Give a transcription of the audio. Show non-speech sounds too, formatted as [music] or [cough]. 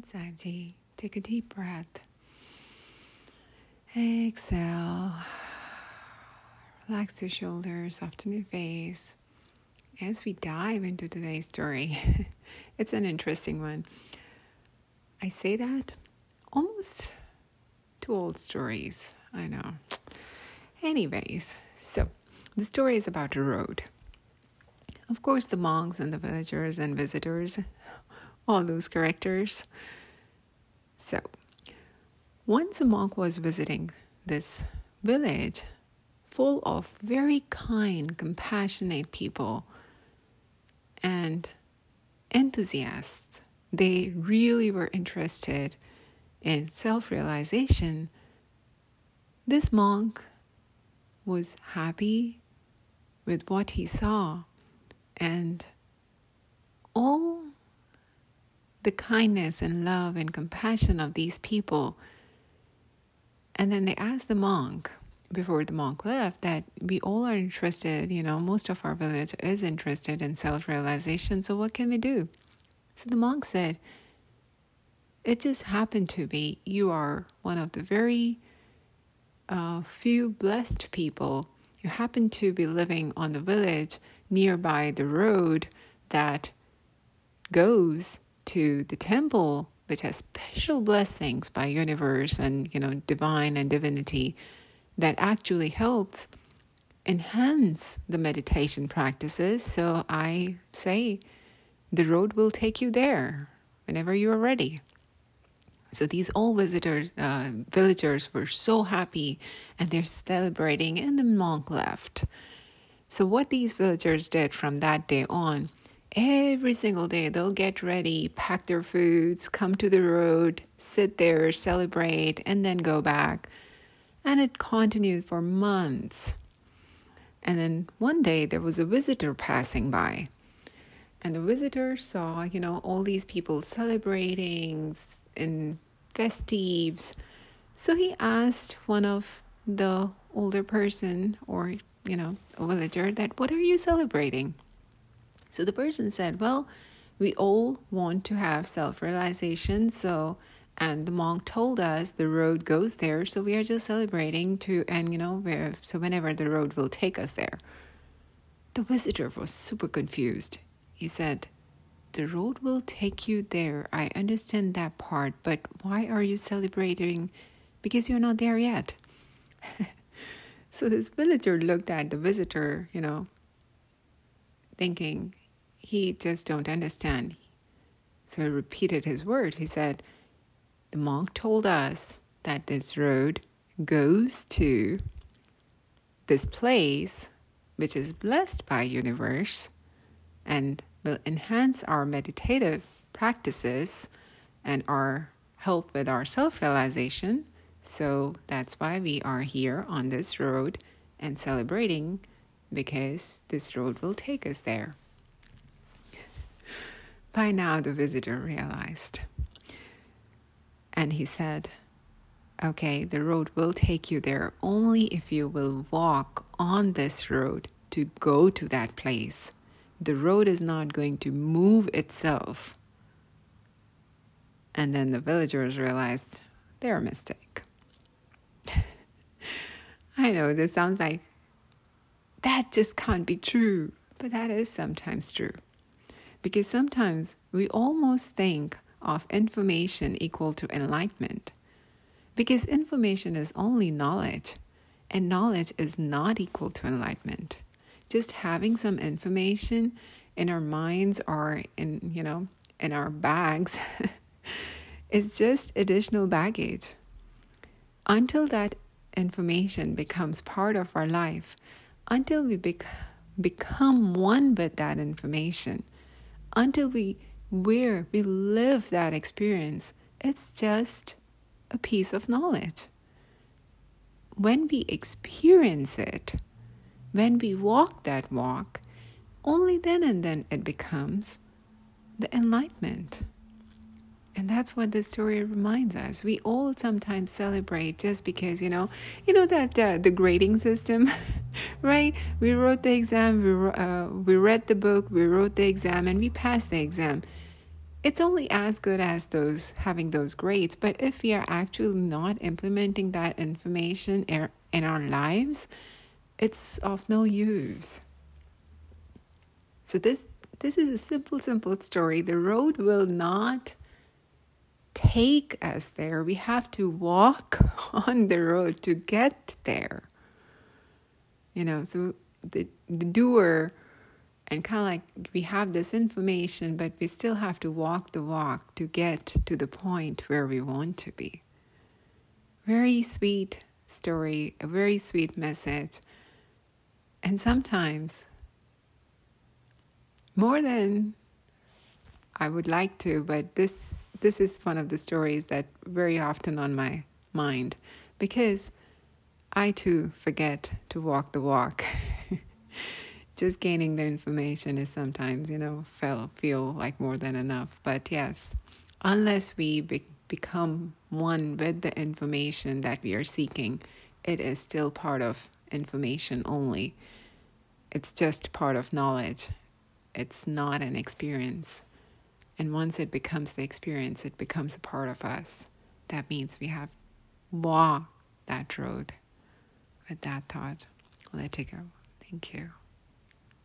Sajji. Take a deep breath. Exhale. Relax your shoulders, soften your face. As we dive into today's story, [laughs] it's an interesting one. I say that almost two old stories. I know. Anyways, so the story is about a road. Of course, the monks and the villagers and visitors all those characters. So, once a monk was visiting this village full of very kind, compassionate people and enthusiasts. They really were interested in self realization. This monk was happy with what he saw and all the kindness and love and compassion of these people. And then they asked the monk before the monk left that we all are interested, you know, most of our village is interested in self realization. So what can we do? So the monk said, It just happened to be you are one of the very uh, few blessed people. You happen to be living on the village nearby the road that goes to the temple, which has special blessings by universe and you know divine and divinity, that actually helps enhance the meditation practices. So I say the road will take you there whenever you are ready. So these old visitors, uh, villagers were so happy and they're celebrating, and the monk left. So, what these villagers did from that day on every single day they'll get ready, pack their foods, come to the road, sit there, celebrate, and then go back. And it continued for months. And then one day there was a visitor passing by. And the visitor saw, you know, all these people celebrating in festives. So he asked one of the older person or, you know, a villager that, what are you celebrating? So the person said, Well, we all want to have self realization. So, and the monk told us the road goes there. So we are just celebrating to, and you know, so whenever the road will take us there. The visitor was super confused. He said, The road will take you there. I understand that part, but why are you celebrating? Because you're not there yet. [laughs] so this villager looked at the visitor, you know, thinking, he just don't understand. So he repeated his words. He said, The monk told us that this road goes to this place which is blessed by universe and will enhance our meditative practices and our help with our self-realization. So that's why we are here on this road and celebrating because this road will take us there. By now, the visitor realized. And he said, Okay, the road will take you there only if you will walk on this road to go to that place. The road is not going to move itself. And then the villagers realized their mistake. [laughs] I know this sounds like that just can't be true, but that is sometimes true. Because sometimes we almost think of information equal to enlightenment. Because information is only knowledge, and knowledge is not equal to enlightenment. Just having some information in our minds or in, you know, in our bags [laughs] is just additional baggage. Until that information becomes part of our life, until we bec- become one with that information, until we where we live that experience, it's just a piece of knowledge. When we experience it, when we walk that walk, only then and then it becomes the enlightenment. And that's what the story reminds us. We all sometimes celebrate just because, you know, you know that uh, the grading system, [laughs] right? We wrote the exam, we, uh, we read the book, we wrote the exam, and we passed the exam. it's only as good as those having those grades. But if we are actually not implementing that information in our lives, it's of no use. So this this is a simple, simple story. The road will not take us there. We have to walk [laughs] on the road to get there. You know, so the, the doer and kind of like we have this information, but we still have to walk the walk to get to the point where we want to be. Very sweet story, a very sweet message. And sometimes, more than I would like to, but this this is one of the stories that very often on my mind because I too forget to walk the walk. [laughs] just gaining the information is sometimes, you know, feel, feel like more than enough. But yes, unless we be- become one with the information that we are seeking, it is still part of information only. It's just part of knowledge. It's not an experience. And once it becomes the experience, it becomes a part of us. That means we have walked that road with that thought. Let it go. Thank you.